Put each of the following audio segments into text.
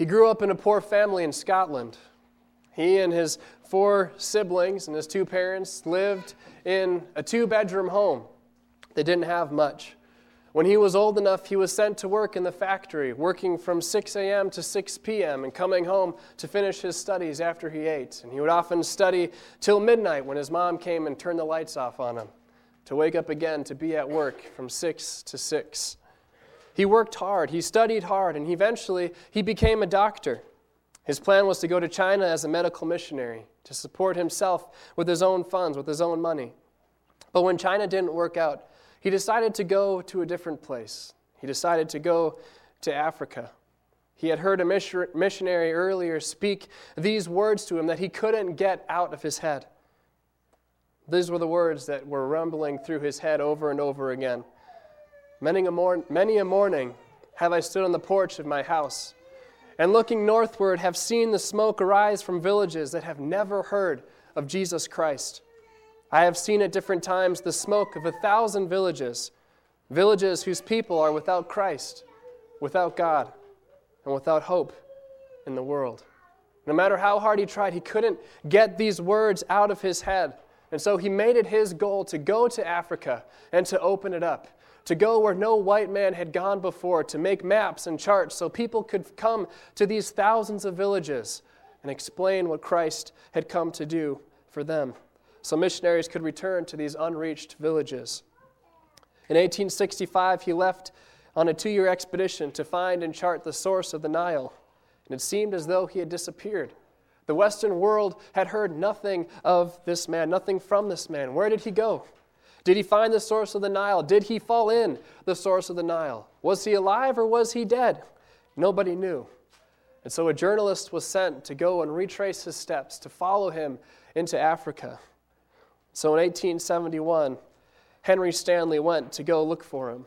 He grew up in a poor family in Scotland. He and his four siblings and his two parents lived in a two bedroom home. They didn't have much. When he was old enough, he was sent to work in the factory, working from 6 a.m. to 6 p.m., and coming home to finish his studies after he ate. And he would often study till midnight when his mom came and turned the lights off on him, to wake up again to be at work from 6 to 6. He worked hard, he studied hard, and eventually he became a doctor. His plan was to go to China as a medical missionary, to support himself with his own funds, with his own money. But when China didn't work out, he decided to go to a different place. He decided to go to Africa. He had heard a missionary earlier speak these words to him that he couldn't get out of his head. These were the words that were rumbling through his head over and over again. Many a, mor- many a morning have I stood on the porch of my house, and looking northward have seen the smoke arise from villages that have never heard of Jesus Christ. I have seen at different times the smoke of a thousand villages, villages whose people are without Christ, without God, and without hope in the world. No matter how hard he tried, he couldn't get these words out of his head. And so he made it his goal to go to Africa and to open it up, to go where no white man had gone before, to make maps and charts so people could come to these thousands of villages and explain what Christ had come to do for them so missionaries could return to these unreached villages. In 1865, he left on a two year expedition to find and chart the source of the Nile, and it seemed as though he had disappeared. The Western world had heard nothing of this man, nothing from this man. Where did he go? Did he find the source of the Nile? Did he fall in the source of the Nile? Was he alive or was he dead? Nobody knew. And so a journalist was sent to go and retrace his steps, to follow him into Africa. So in 1871, Henry Stanley went to go look for him.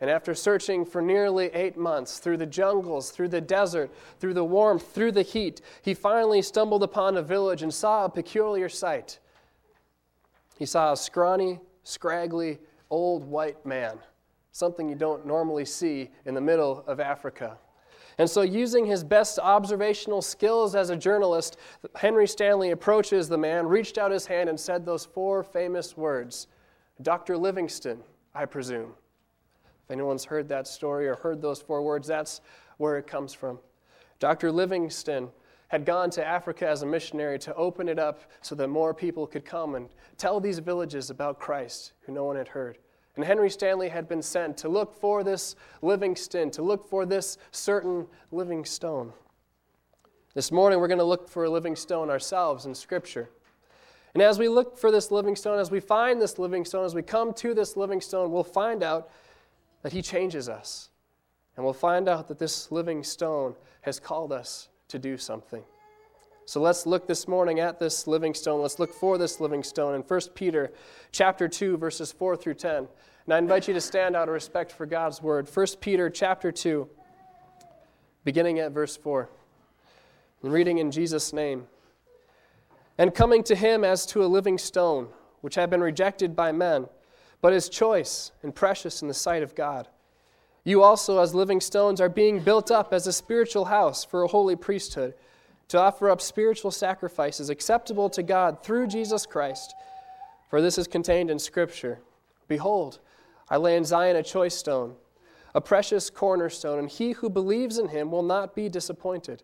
And after searching for nearly eight months through the jungles, through the desert, through the warmth, through the heat, he finally stumbled upon a village and saw a peculiar sight. He saw a scrawny, scraggly, old white man, something you don't normally see in the middle of Africa. And so, using his best observational skills as a journalist, Henry Stanley approaches the man, reached out his hand, and said those four famous words Dr. Livingstone, I presume. If anyone's heard that story or heard those four words, that's where it comes from. Dr. Livingstone had gone to Africa as a missionary to open it up so that more people could come and tell these villages about Christ who no one had heard. And Henry Stanley had been sent to look for this Livingstone, to look for this certain living stone. This morning, we're going to look for a living stone ourselves in Scripture. And as we look for this living stone, as we find this living stone, as we come to this living stone, we'll find out that He changes us. And we'll find out that this living stone has called us to do something. So let's look this morning at this living stone. Let's look for this living stone in 1 Peter chapter 2 verses 4 through 10. And I invite you to stand out of respect for God's word. 1 Peter chapter 2 beginning at verse 4. And reading in Jesus name. And coming to him as to a living stone, which had been rejected by men, but is choice and precious in the sight of God. You also, as living stones, are being built up as a spiritual house for a holy priesthood to offer up spiritual sacrifices acceptable to God through Jesus Christ. For this is contained in Scripture Behold, I lay in Zion a choice stone, a precious cornerstone, and he who believes in him will not be disappointed.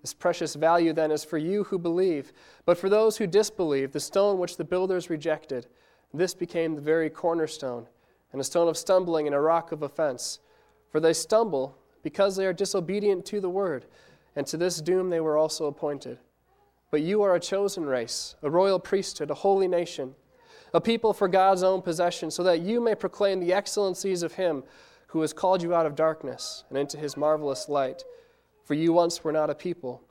This precious value then is for you who believe, but for those who disbelieve, the stone which the builders rejected, this became the very cornerstone, and a stone of stumbling and a rock of offense. For they stumble because they are disobedient to the word and to this doom they were also appointed. But you are a chosen race, a royal priesthood, a holy nation, a people for God's own possession, so that you may proclaim the excellencies of Him who has called you out of darkness and into His marvelous light. For you once were not a people,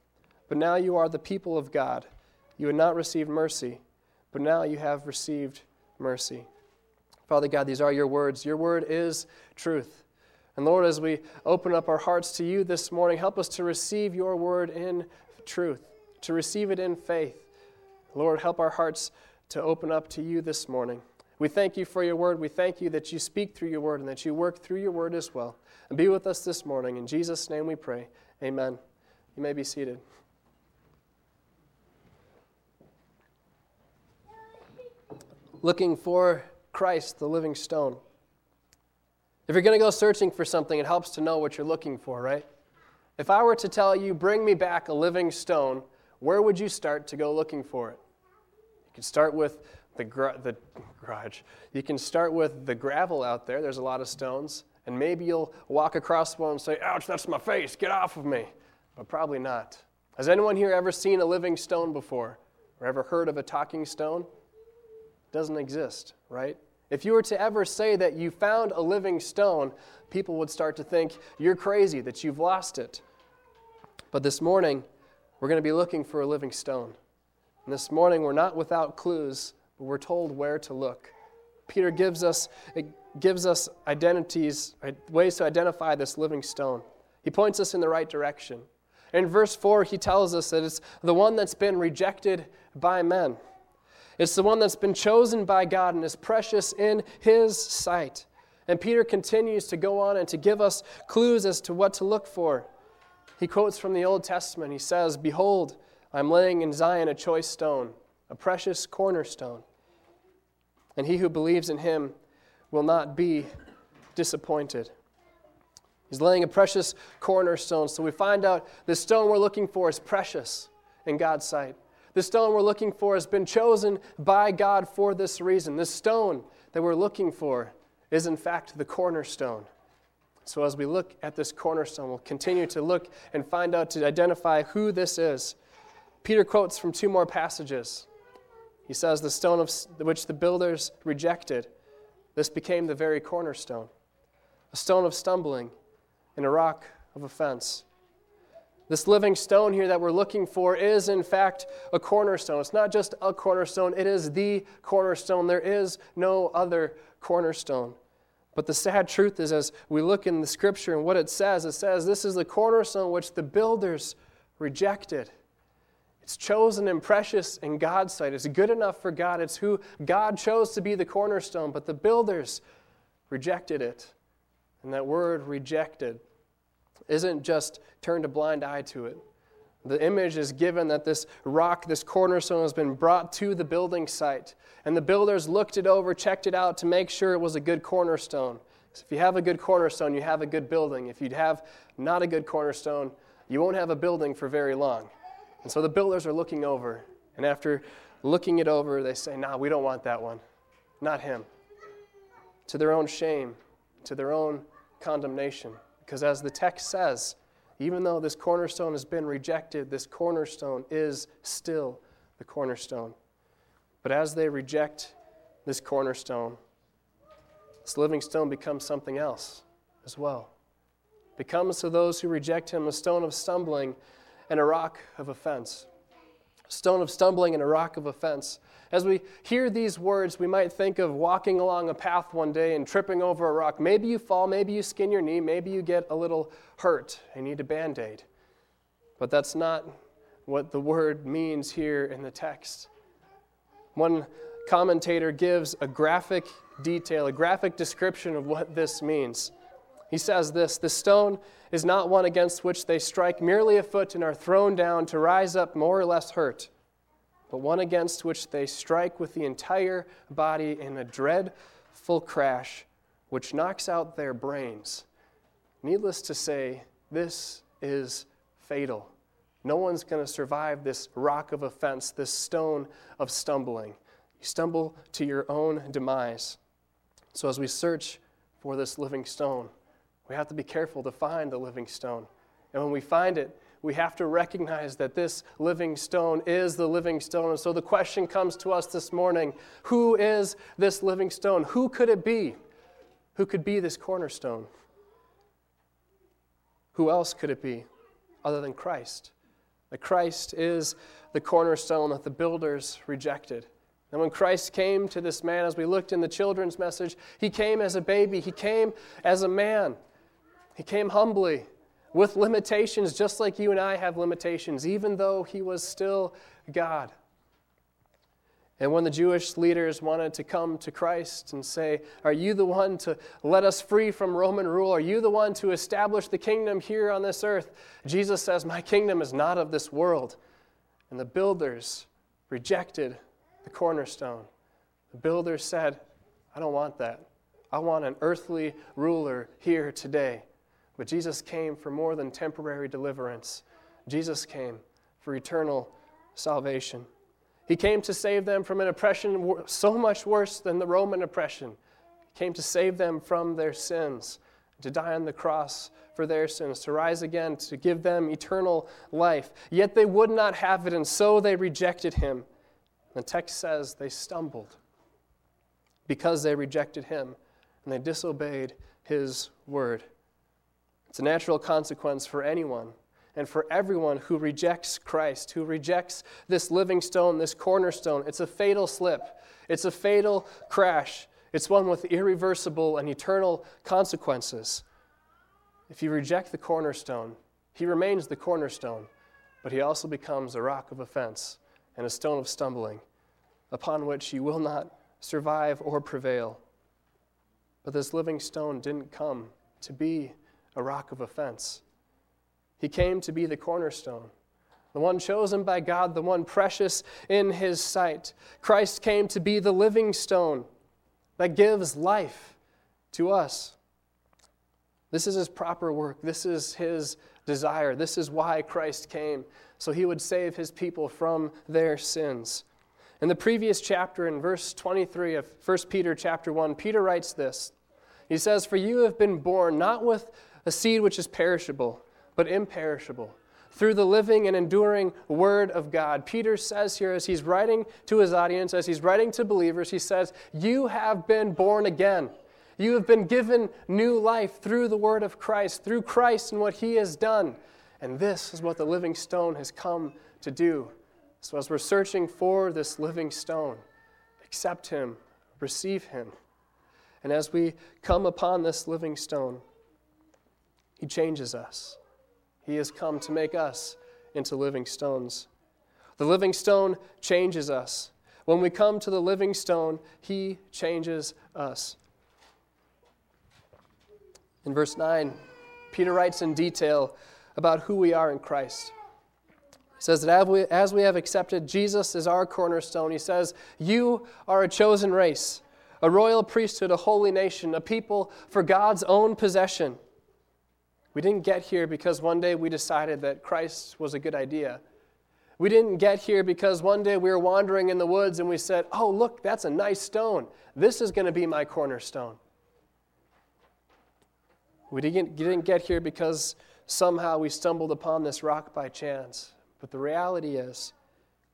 but now you are the people of God. You had not received mercy, but now you have received mercy. Father God, these are your words. Your word is truth. And Lord, as we open up our hearts to you this morning, help us to receive your word in truth, to receive it in faith. Lord, help our hearts to open up to you this morning. We thank you for your word. We thank you that you speak through your word and that you work through your word as well. And be with us this morning. In Jesus' name we pray. Amen You may be seated. Looking for Christ, the living stone. If you're going to go searching for something, it helps to know what you're looking for, right? If I were to tell you, bring me back a living stone, where would you start to go looking for it? You can start with the, the garage. You can start with the gravel out there. There's a lot of stones. And maybe you'll walk across one and say, ouch, that's my face, get off of me. But probably not. Has anyone here ever seen a living stone before? Or ever heard of a talking stone? It doesn't exist, right? If you were to ever say that you found a living stone, people would start to think you're crazy, that you've lost it. But this morning, we're going to be looking for a living stone. And this morning, we're not without clues, but we're told where to look. Peter gives us, it gives us identities, uh, ways to identify this living stone. He points us in the right direction. In verse 4, he tells us that it's the one that's been rejected by men. It's the one that's been chosen by God and is precious in His sight. And Peter continues to go on and to give us clues as to what to look for. He quotes from the Old Testament. He says, Behold, I'm laying in Zion a choice stone, a precious cornerstone. And he who believes in him will not be disappointed. He's laying a precious cornerstone. So we find out the stone we're looking for is precious in God's sight. The stone we're looking for has been chosen by God for this reason. This stone that we're looking for is, in fact, the cornerstone. So, as we look at this cornerstone, we'll continue to look and find out to identify who this is. Peter quotes from two more passages. He says, The stone of which the builders rejected, this became the very cornerstone, a stone of stumbling and a rock of offense. This living stone here that we're looking for is, in fact, a cornerstone. It's not just a cornerstone, it is the cornerstone. There is no other cornerstone. But the sad truth is, as we look in the scripture and what it says, it says this is the cornerstone which the builders rejected. It's chosen and precious in God's sight. It's good enough for God. It's who God chose to be the cornerstone, but the builders rejected it. And that word rejected isn't just turned a blind eye to it. The image is given that this rock, this cornerstone, has been brought to the building site. And the builders looked it over, checked it out to make sure it was a good cornerstone. So if you have a good cornerstone, you have a good building. If you have not a good cornerstone, you won't have a building for very long. And so the builders are looking over. And after looking it over, they say, Nah, we don't want that one. Not him. To their own shame, to their own condemnation. Because as the text says, even though this cornerstone has been rejected, this cornerstone is still the cornerstone. But as they reject this cornerstone, this living stone becomes something else as well. Becomes to those who reject him a stone of stumbling and a rock of offense. A stone of stumbling and a rock of offense. As we hear these words, we might think of walking along a path one day and tripping over a rock. Maybe you fall, maybe you skin your knee, maybe you get a little hurt and need a band aid. But that's not what the word means here in the text. One commentator gives a graphic detail, a graphic description of what this means. He says this The stone is not one against which they strike merely a foot and are thrown down to rise up more or less hurt but one against which they strike with the entire body in a dreadful crash which knocks out their brains. Needless to say, this is fatal. No one's going to survive this rock of offense, this stone of stumbling. You stumble to your own demise. So, as we search for this living stone, we have to be careful to find the living stone. And when we find it, we have to recognize that this living stone is the living stone. And so the question comes to us this morning who is this living stone? Who could it be? Who could be this cornerstone? Who else could it be other than Christ? That Christ is the cornerstone that the builders rejected. And when Christ came to this man, as we looked in the children's message, he came as a baby, he came as a man, he came humbly with limitations, just like you and I have limitations, even though he was still God. And when the Jewish leaders wanted to come to Christ and say, Are you the one to let us free from Roman rule? Are you the one to establish the kingdom here on this earth? Jesus says, My kingdom is not of this world. And the builders rejected the cornerstone. The builders said, I don't want that. I want an earthly ruler here today. But Jesus came for more than temporary deliverance, Jesus came for eternal salvation. He came to save them from an oppression so much worse than the Roman oppression. He came to save them from their sins, to die on the cross for their sins, to rise again, to give them eternal life. Yet they would not have it, and so they rejected him. The text says they stumbled because they rejected him and they disobeyed his word. It's a natural consequence for anyone and for everyone who rejects Christ, who rejects this living stone, this cornerstone. It's a fatal slip, it's a fatal crash. It's one with irreversible and eternal consequences. If you reject the cornerstone, he remains the cornerstone, but he also becomes a rock of offense and a stone of stumbling, upon which you will not survive or prevail. But this living stone didn't come to be a rock of offense. He came to be the cornerstone, the one chosen by God, the one precious in His sight. Christ came to be the living stone that gives life to us. This is His proper work. This is His desire. This is why Christ came, so He would save His people from their sins. In the previous chapter, in verse 23 of 1 Peter chapter 1, Peter writes this. He says, For you have been born not with a seed which is perishable but imperishable. Through the living and enduring Word of God. Peter says here, as he's writing to his audience, as he's writing to believers, he says, You have been born again. You have been given new life through the Word of Christ, through Christ and what He has done. And this is what the living stone has come to do. So, as we're searching for this living stone, accept Him, receive Him. And as we come upon this living stone, He changes us. He has come to make us into living stones. The living stone changes us. When we come to the living stone, He changes us. In verse 9, Peter writes in detail about who we are in Christ. He says that as we, have accepted Jesus as our cornerstone, he says, You are a chosen race, a royal priesthood, a holy nation, a people for God's own possession we didn't get here because one day we decided that Christ was a good idea. We didn't get here because one day we were wandering in the woods and we said, Oh, look, that's a nice stone. This is going to be my cornerstone. We didn't, get here because somehow we stumbled upon this rock by chance. But the reality is,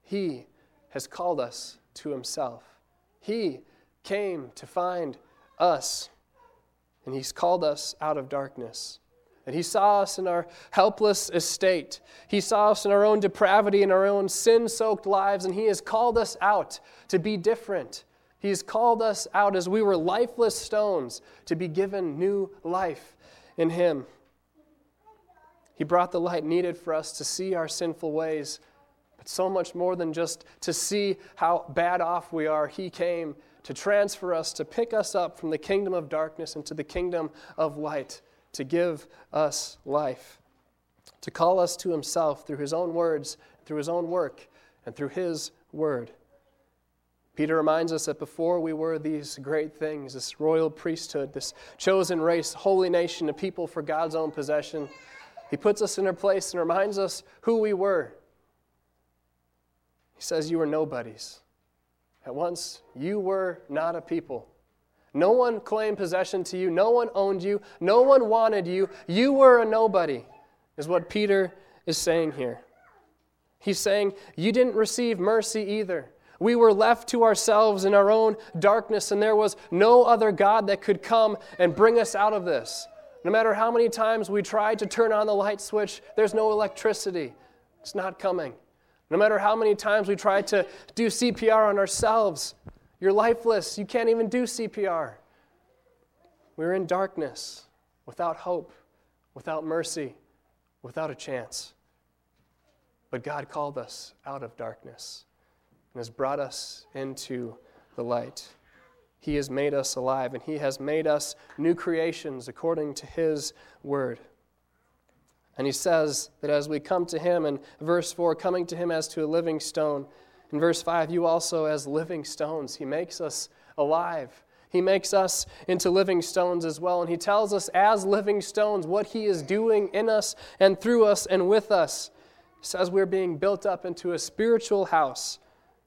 He has called us to Himself. He came to find us, and He's called us out of darkness. And He saw us in our helpless estate. He saw us in our own depravity and our own sin soaked lives, and He has called us out to be different. He has called us out as we were lifeless stones to be given new life in Him. He brought the light needed for us to see our sinful ways, but so much more than just to see how bad off we are. He came to transfer us, to pick us up from the kingdom of darkness into the kingdom of light to give us life, to call us to himself through his own words, through his own work, and through his word. Peter reminds us that before we were these great things, this royal priesthood, this chosen race, holy nation, a people for God's own possession, he puts us in our place and reminds us who we were. He says, You were nobodies. At once, you were not a people. No one claimed possession to you. No one owned you. No one wanted you. You were a nobody, is what Peter is saying here. He's saying, You didn't receive mercy either. We were left to ourselves in our own darkness, and there was no other God that could come and bring us out of this. No matter how many times we tried to turn on the light switch, there's no electricity. It's not coming. No matter how many times we tried to do CPR on ourselves, you're lifeless. You can't even do CPR. We're in darkness, without hope, without mercy, without a chance. But God called us out of darkness, and has brought us into the light. He has made us alive, and He has made us new creations according to His word. And He says that as we come to Him, in verse 4, coming to Him as to a living stone, in verse 5, you also as living stones. He makes us alive. He makes us into living stones as well. And He tells us, as living stones, what He is doing in us and through us and with us. He says we're being built up into a spiritual house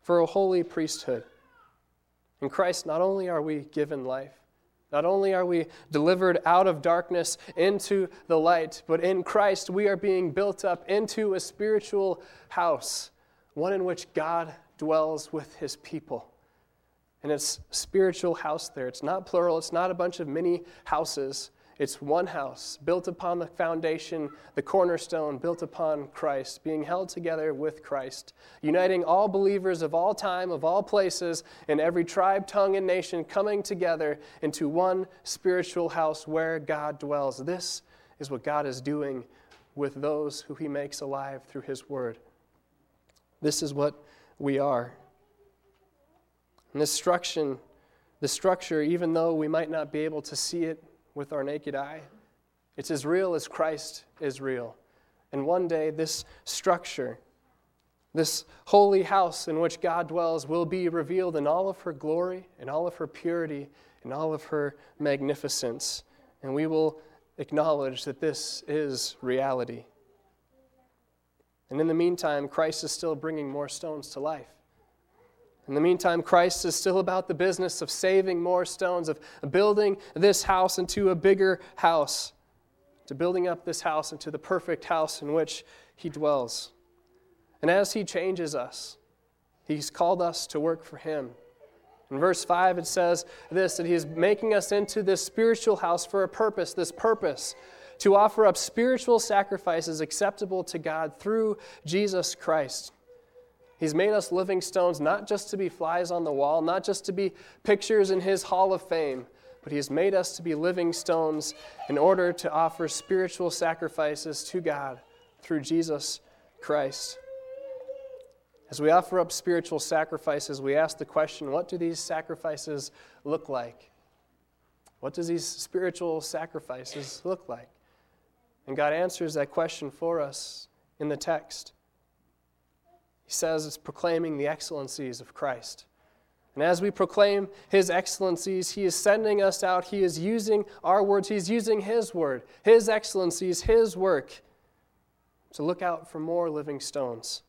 for a holy priesthood. In Christ, not only are we given life, not only are we delivered out of darkness into the light, but in Christ we are being built up into a spiritual house, one in which God dwells with his people. And it's spiritual house there. It's not plural, it's not a bunch of many houses. It's one house built upon the foundation, the cornerstone built upon Christ, being held together with Christ, uniting all believers of all time, of all places, in every tribe, tongue, and nation coming together into one spiritual house where God dwells. This is what God is doing with those who He makes alive through His Word. This is what we are. And this structure, the structure, even though we might not be able to see it with our naked eye. It's as real as Christ is real. And one day, this structure, this holy house in which God dwells, will be revealed in all of her glory, in all of her purity, in all of her magnificence. And we will acknowledge that this is reality. And in the meantime, Christ is still bringing more stones to life. In the meantime, Christ is still about the business of saving more stones, of building this house into a bigger house, to building up this house into the perfect house in which He dwells. And as He changes us, He's called us to work for Him. In verse 5, it says this that He is making us into this spiritual house for a purpose, this purpose to offer up spiritual sacrifices acceptable to God through Jesus Christ. He's made us living stones not just to be flies on the wall, not just to be pictures in His hall of fame, but He has made us to be living stones in order to offer spiritual sacrifices to God through Jesus Christ. As we offer up spiritual sacrifices, we ask the question what do these sacrifices look like? What does these spiritual sacrifices look like? And God answers that question for us in the text. He says it's proclaiming the excellencies of Christ. And as we proclaim his excellencies, he is sending us out. He is using our words, he's using his word, his excellencies, his work to look out for more living stones.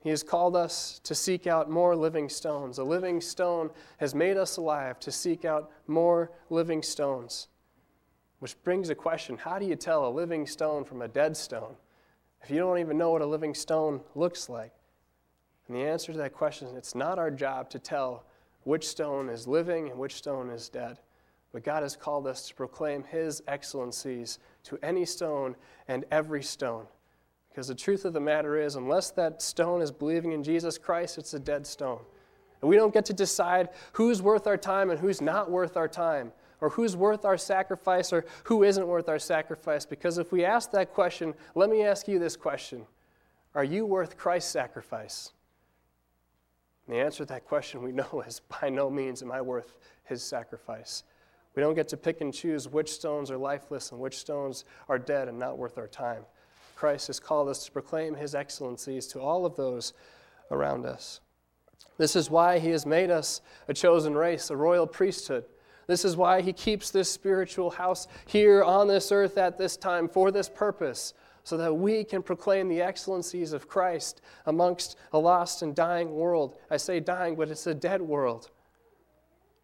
He has called us to seek out more living stones. A living stone has made us alive to seek out more living stones. Which brings a question how do you tell a living stone from a dead stone? if you don't even know what a living stone looks like? And the answer to that question is it's not our job to tell which stone is living and which stone is dead. But God has called us to proclaim His excellencies to any stone and every stone. Because the truth of the matter is, unless that stone is believing in Jesus Christ, it's a dead stone. And we don't get to decide who's worth our time and who's not worth our time or who's worth our sacrifice or who isn't worth our sacrifice. Because if we ask that question, let me ask you this question Are you worth Christ's sacrifice? And the answer to that question we know is by no means am I worth his sacrifice. We don't get to pick and choose which stones are lifeless and which stones are dead and not worth our time. Christ has called us to proclaim his excellencies to all of those around us. This is why he has made us a chosen race, a royal priesthood this is why he keeps this spiritual house here on this earth at this time for this purpose, so that we can proclaim the excellencies of Christ amongst a lost and dying world. I say dying, but it's a dead world.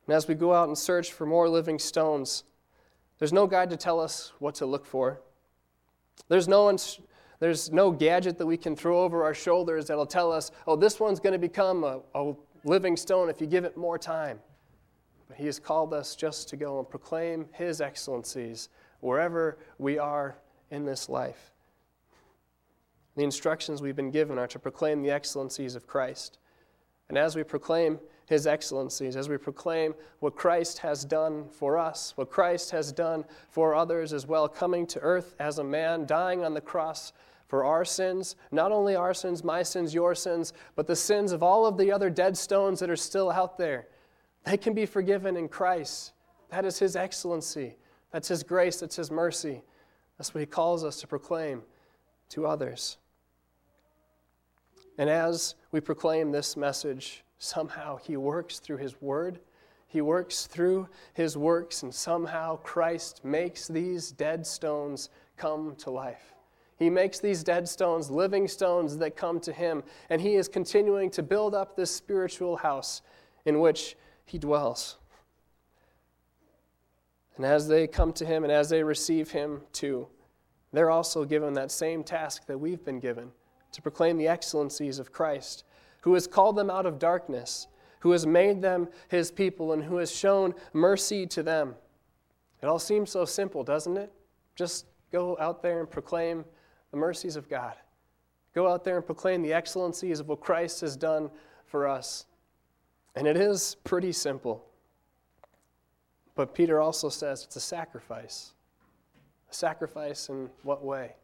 And as we go out and search for more living stones, there's no guide to tell us what to look for. There's no, there's no gadget that we can throw over our shoulders that'll tell us, oh, this one's going to become a, a living stone if you give it more time. But He has called us just to go and proclaim His excellencies wherever we are in this life. The instructions we've been given are to proclaim the excellencies of Christ. And as we proclaim his excellencies, as we proclaim what Christ has done for us, what Christ has done for others as well, coming to earth as a man, dying on the cross for our sins, not only our sins, my sins, your sins, but the sins of all of the other dead stones that are still out there. They can be forgiven in Christ. That is His excellency. That's His grace. That's His mercy. That's what He calls us to proclaim to others. And as we proclaim this message, somehow He works through His Word. He works through His works, and somehow Christ makes these dead stones come to life. He makes these dead stones living stones that come to Him, and He is continuing to build up this spiritual house in which He dwells. And as they come to Him and as they receive Him too, they're also given that same task that we've been given to proclaim the excellencies of Christ, who has called them out of darkness, who has made them His people, and who has shown mercy to them. It all seems so simple, doesn't it? Just go out there and proclaim the mercies of God. Go out there and proclaim the excellencies of what Christ has done for us. And it is pretty simple. But Peter also says it's a sacrifice. A sacrifice in what way?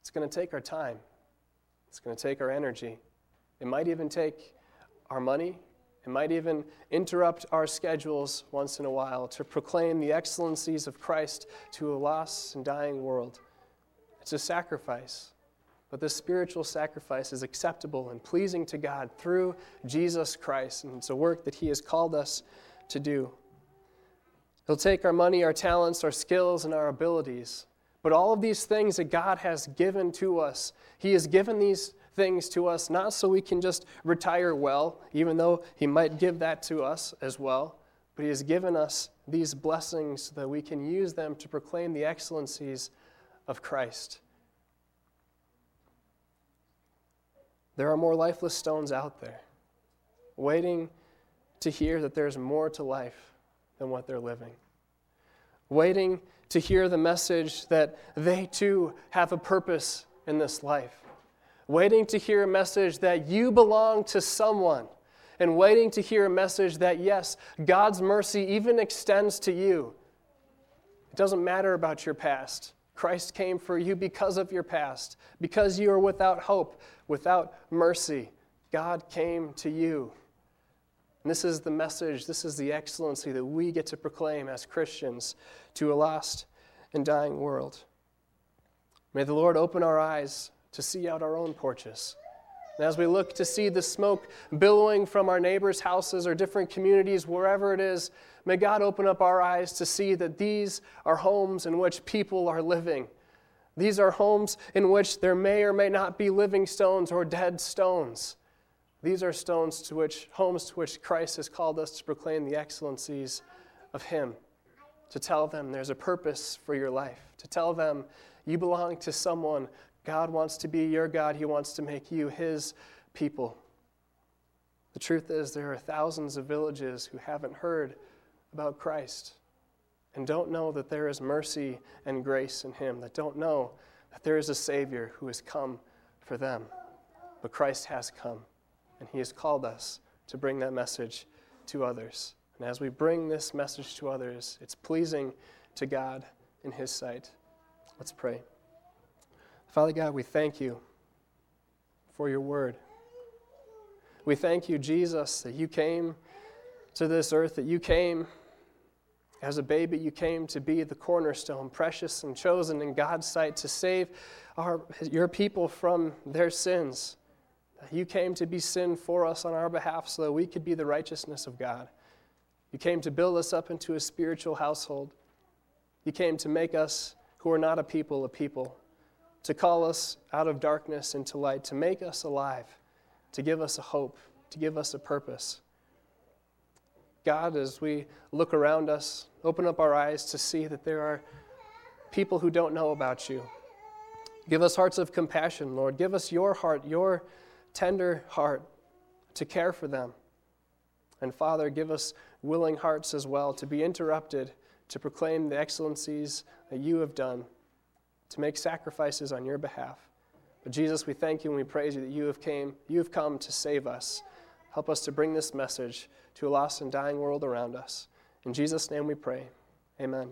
It's going to take our time, it's going to take our energy. It might even take our money. It might even interrupt our schedules once in a while to proclaim the excellencies of Christ to a lost and dying world. It's a sacrifice. But this spiritual sacrifice is acceptable and pleasing to God through Jesus Christ, and it's a work that He has called us to do. He'll take our money, our talents, our skills, and our abilities. But all of these things that God has given to us, He has given these things to us not so we can just retire well, even though He might give that to us as well, but He has given us these blessings so that we can use them to proclaim the excellencies of Christ. There are more lifeless stones out there, waiting to hear that there's more to life than what they're living, waiting to hear the message that they too have a purpose in this life, waiting to hear a message that you belong to someone, and waiting to hear a message that, yes, God's mercy even extends to you. It doesn't matter about your past. Christ came for you because of your past, because you are without hope, without mercy. God came to you. And this is the message, this is the excellency that we get to proclaim as Christians to a lost and dying world. May the Lord open our eyes to see out our own porches. And as we look to see the smoke billowing from our neighbors' houses or different communities, wherever it is, May God open up our eyes to see that these are homes in which people are living. These are homes in which there may or may not be living stones or dead stones. These are stones to which, homes to which Christ has called us to proclaim the excellencies of Him, to tell them there's a purpose for your life, to tell them you belong to someone. God wants to be your God, He wants to make you His people. The truth is, there are thousands of villages who haven't heard about Christ and don't know that there is mercy and grace in Him, that don't know that there is a Savior who has come for them. But Christ has come, and He has called us to bring that message to others. And as we bring this message to others, it's pleasing to God in His sight. Let's pray. Father God, we thank you for your word. We thank you, Jesus, that you came to this earth, that you came as a baby, you came to be the cornerstone, precious and chosen in God's sight to save our, your people from their sins. You came to be sin for us on our behalf so that we could be the righteousness of God. You came to build us up into a spiritual household. You came to make us, who are not a people, a people, to call us out of darkness into light, to make us alive, to give us a hope, to give us a purpose. God, as we look around us, open up our eyes to see that there are people who don't know about you. Give us hearts of compassion, Lord. Give us your heart, your tender heart to care for them. And Father, give us willing hearts as well to be interrupted to proclaim the excellencies that you have done, to make sacrifices on your behalf. But Jesus, we thank you and we praise you that you have came, you have come to save us. Help us to bring this message to a lost and dying world around us. In Jesus' name we pray. Amen.